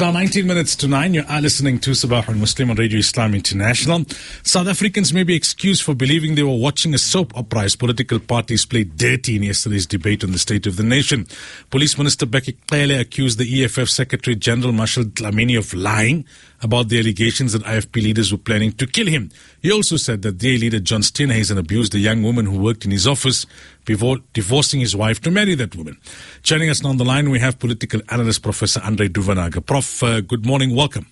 now 19 minutes to 9. You are listening to Sabah al Muslim on Radio Islam International. South Africans may be excused for believing they were watching a soap opera as political parties played dirty in yesterday's debate on the state of the nation. Police Minister Bheki Cele accused the EFF Secretary General Marshall Dlamini of lying about the allegations that IFP leaders were planning to kill him. He also said that DA leader John Steenhuisen abused a young woman who worked in his office before divorcing his wife to marry that woman. Joining us now on the line, we have political analyst Professor Andre Duvenhage. Prof, uh, good morning, welcome.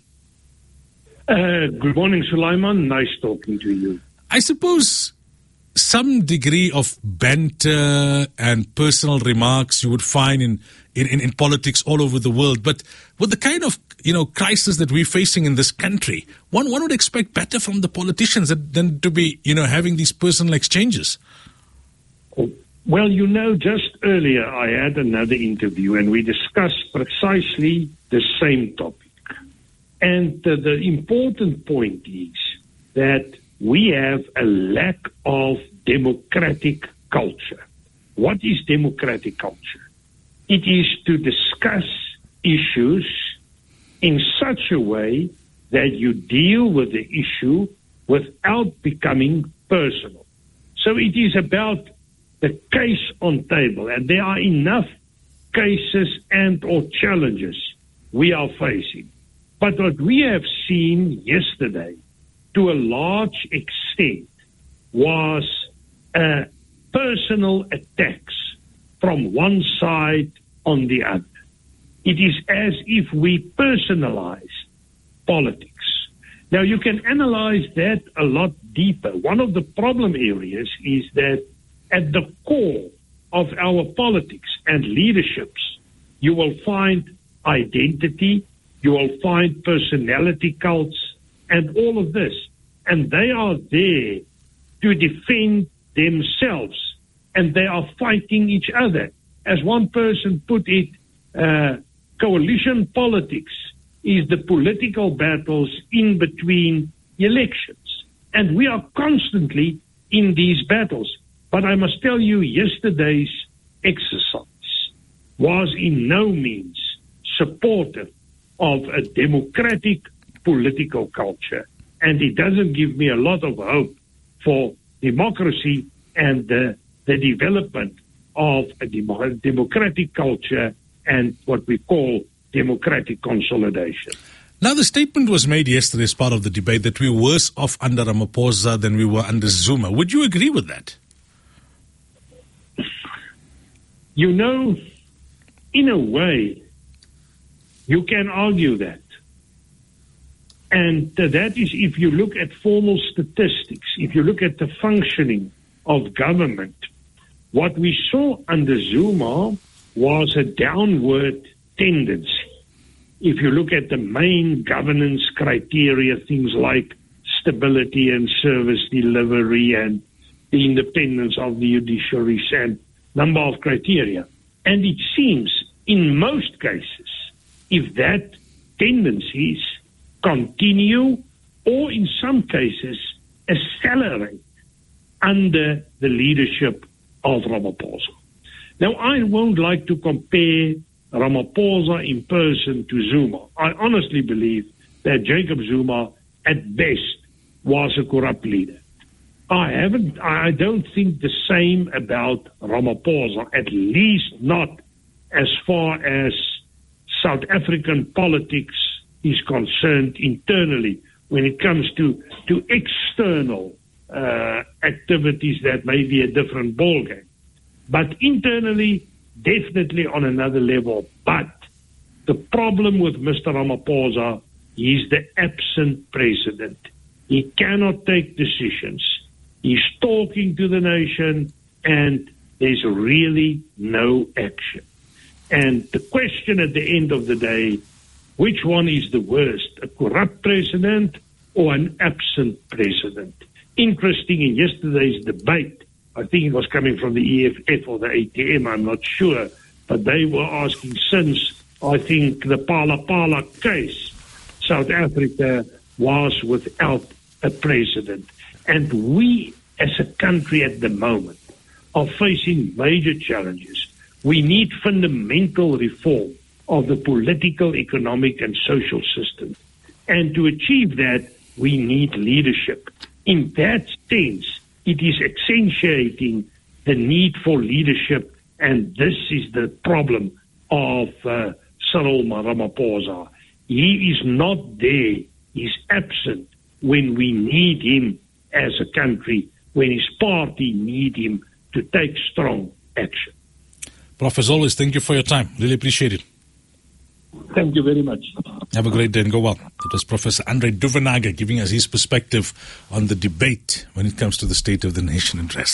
Uh, good morning, Sulaiman. Nice talking to you. I suppose some degree of banter and personal remarks you would find in, in, in, politics all over the world. But with the kind of you know crisis that we're facing in this country, one one would expect better from the politicians than to be you know having these personal exchanges. Well, you know, just earlier I had another interview and we discussed precisely the same topic. And the important point is that we have a lack of democratic culture. What is democratic culture? It is to discuss issues in such a way that you deal with the issue without becoming personal. So it is about the case on table, and there are enough cases and or challenges we are facing. But what we have seen yesterday, to a large extent, was uh, personal attacks from one side on the other. It is as if we personalize politics. Now, you can analyze that a lot deeper. One of the problem areas is that at the core of our politics and leaderships, you will find identity, you will find personality cults, and all of this. And they are there to defend themselves, and they are fighting each other. As one person put it, uh, coalition politics is the political battles in between elections. And we are constantly in these battles. But I must tell you, yesterday's exercise was in no means supportive of a democratic political culture. And it doesn't give me a lot of hope for democracy and the, the development of a democratic culture and what we call democratic consolidation. Now, the statement was made yesterday as part of the debate that we were worse off under Ramaphosa than we were under Zuma. Would you agree with that? You know, in a way, you can argue that. And that is if you look at formal statistics, if you look at the functioning of government, what we saw under Zuma was a downward tendency. If you look at the main governance criteria, things like stability and service delivery and the independence of the judiciary and number of criteria. And it seems in most cases, if that tendencies continue or in some cases accelerate under the leadership of Ramaphosa. Now, I won't like to compare Ramaphosa in person to Zuma. I honestly believe that Jacob Zuma, at best, was a corrupt leader. I haven't, I don't think the same about Ramaphosa, at least not as far as South African politics is concerned internally when it comes to, to external uh, activities that may be a different ballgame. But internally, definitely on another level. But the problem with Mr. Ramaphosa, is the absent president. He cannot take decisions. He's talking to the nation, and there's really no action. And the question at the end of the day, which one is the worst, a corrupt president or an absent president? Interesting in yesterday's debate, I think it was coming from the EFF or the ATM, I'm not sure, but they were asking since, I think, the Phala Phala case, South Africa was without a president. And we, as a country at the moment, are facing major challenges. We need fundamental reform of the political, economic, and social system. And to achieve that, we need leadership. In that sense, it is accentuating the need for leadership, and this is the problem of uh, Cyril Ramaphosa. He is not there, he's absent when we need him as a country, when his party need him to take strong action. Prof, as always, thank you for your time. Really appreciate it. Thank you very much. Have a great day and go well. That was Professor Andre Duvenhage giving us his perspective on the debate when it comes to the state of the nation address.